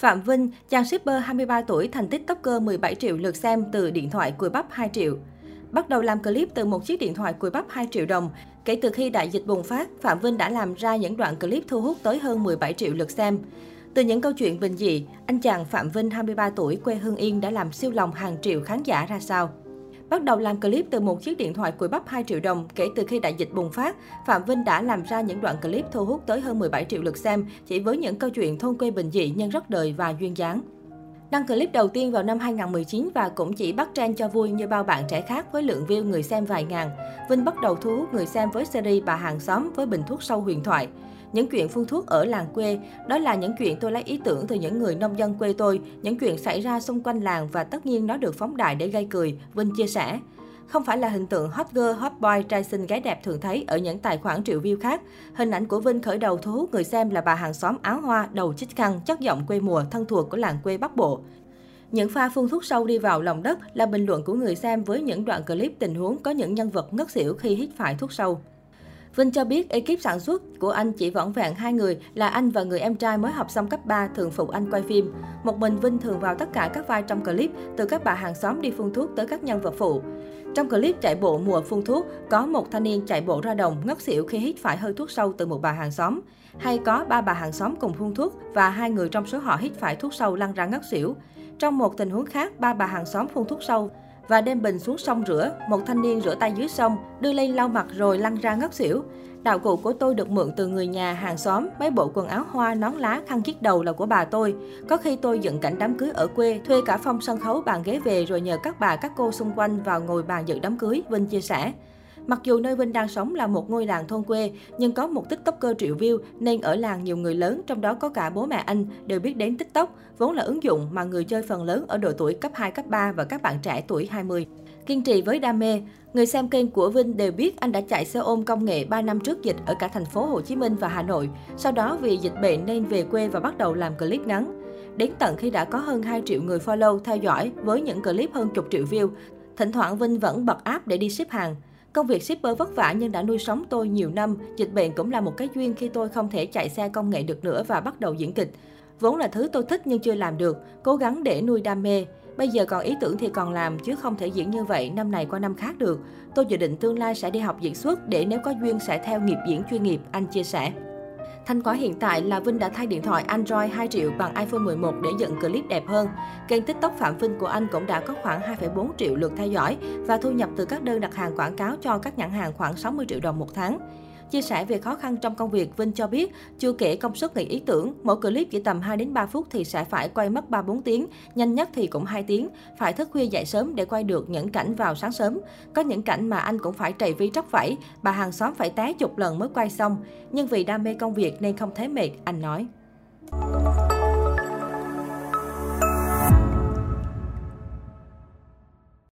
Phạm Vinh, chàng shipper 23 tuổi thành tích tốc cơ 17 triệu lượt xem từ điện thoại cùi bắp 2 triệu. Bắt đầu làm clip từ một chiếc điện thoại cùi bắp 2 triệu đồng. Kể từ khi đại dịch bùng phát, Phạm Vinh đã làm ra những đoạn clip thu hút tới hơn 17 triệu lượt xem. Từ những câu chuyện bình dị, anh chàng Phạm Vinh 23 tuổi quê Hưng Yên đã làm siêu lòng hàng triệu khán giả ra sao? Bắt đầu làm clip từ một chiếc điện thoại cùi bắp 2 triệu đồng kể từ khi đại dịch bùng phát, Phạm Vinh đã làm ra những đoạn clip thu hút tới hơn 17 triệu lượt xem chỉ với những câu chuyện thôn quê bình dị nhân rất đời và duyên dáng. Đăng clip đầu tiên vào năm 2019 và cũng chỉ bắt trend cho vui như bao bạn trẻ khác với lượng view người xem vài ngàn. Vinh bắt đầu thu hút người xem với series Bà hàng xóm với bình thuốc sâu huyền thoại. Những chuyện phun thuốc ở làng quê, đó là những chuyện tôi lấy ý tưởng từ những người nông dân quê tôi, những chuyện xảy ra xung quanh làng và tất nhiên nó được phóng đại để gây cười, Vinh chia sẻ. Không phải là hình tượng hot girl, hot boy, trai xinh gái đẹp thường thấy ở những tài khoản triệu view khác. Hình ảnh của Vinh khởi đầu thu hút người xem là bà hàng xóm áo hoa, đầu chích khăn, chất giọng quê mùa, thân thuộc của làng quê Bắc Bộ. Những pha phun thuốc sâu đi vào lòng đất là bình luận của người xem với những đoạn clip tình huống có những nhân vật ngất xỉu khi hít phải thuốc sâu. Vinh cho biết ekip sản xuất của anh chỉ vỏn vẹn hai người là anh và người em trai mới học xong cấp 3 thường phụ anh quay phim. Một mình Vinh thường vào tất cả các vai trong clip, từ các bà hàng xóm đi phun thuốc tới các nhân vật phụ. Trong clip chạy bộ mùa phun thuốc, có một thanh niên chạy bộ ra đồng ngất xỉu khi hít phải hơi thuốc sâu từ một bà hàng xóm. Hay có ba bà hàng xóm cùng phun thuốc và hai người trong số họ hít phải thuốc sâu lăn ra ngất xỉu. Trong một tình huống khác, ba bà hàng xóm phun thuốc sâu và đem bình xuống sông rửa. Một thanh niên rửa tay dưới sông, đưa lên lau mặt rồi lăn ra ngất xỉu. Đạo cụ của tôi được mượn từ người nhà, hàng xóm, mấy bộ quần áo hoa, nón lá, khăn chiếc đầu là của bà tôi. Có khi tôi dựng cảnh đám cưới ở quê, thuê cả phong sân khấu bàn ghế về rồi nhờ các bà các cô xung quanh vào ngồi bàn dự đám cưới, Vinh chia sẻ. Mặc dù nơi Vinh đang sống là một ngôi làng thôn quê, nhưng có một tiktoker triệu view nên ở làng nhiều người lớn, trong đó có cả bố mẹ anh, đều biết đến tiktok, vốn là ứng dụng mà người chơi phần lớn ở độ tuổi cấp 2, cấp 3 và các bạn trẻ tuổi 20. Kiên trì với đam mê, người xem kênh của Vinh đều biết anh đã chạy xe ôm công nghệ 3 năm trước dịch ở cả thành phố Hồ Chí Minh và Hà Nội. Sau đó vì dịch bệnh nên về quê và bắt đầu làm clip ngắn. Đến tận khi đã có hơn 2 triệu người follow theo dõi với những clip hơn chục triệu view, thỉnh thoảng Vinh vẫn bật app để đi ship hàng. Công việc shipper vất vả nhưng đã nuôi sống tôi nhiều năm. Dịch bệnh cũng là một cái duyên khi tôi không thể chạy xe công nghệ được nữa và bắt đầu diễn kịch. Vốn là thứ tôi thích nhưng chưa làm được, cố gắng để nuôi đam mê. Bây giờ còn ý tưởng thì còn làm, chứ không thể diễn như vậy năm này qua năm khác được. Tôi dự định tương lai sẽ đi học diễn xuất để nếu có duyên sẽ theo nghiệp diễn chuyên nghiệp, anh chia sẻ. Thành quả hiện tại là Vinh đã thay điện thoại Android 2 triệu bằng iPhone 11 để dựng clip đẹp hơn. Kênh TikTok Phạm Vinh của anh cũng đã có khoảng 2,4 triệu lượt theo dõi và thu nhập từ các đơn đặt hàng quảng cáo cho các nhãn hàng khoảng 60 triệu đồng một tháng. Chia sẻ về khó khăn trong công việc, Vinh cho biết, chưa kể công suất nghĩ ý tưởng, mỗi clip chỉ tầm 2 đến 3 phút thì sẽ phải quay mất 3-4 tiếng, nhanh nhất thì cũng 2 tiếng, phải thức khuya dậy sớm để quay được những cảnh vào sáng sớm. Có những cảnh mà anh cũng phải trầy vi tróc vẫy, bà hàng xóm phải té chục lần mới quay xong. Nhưng vì đam mê công việc nên không thấy mệt, anh nói.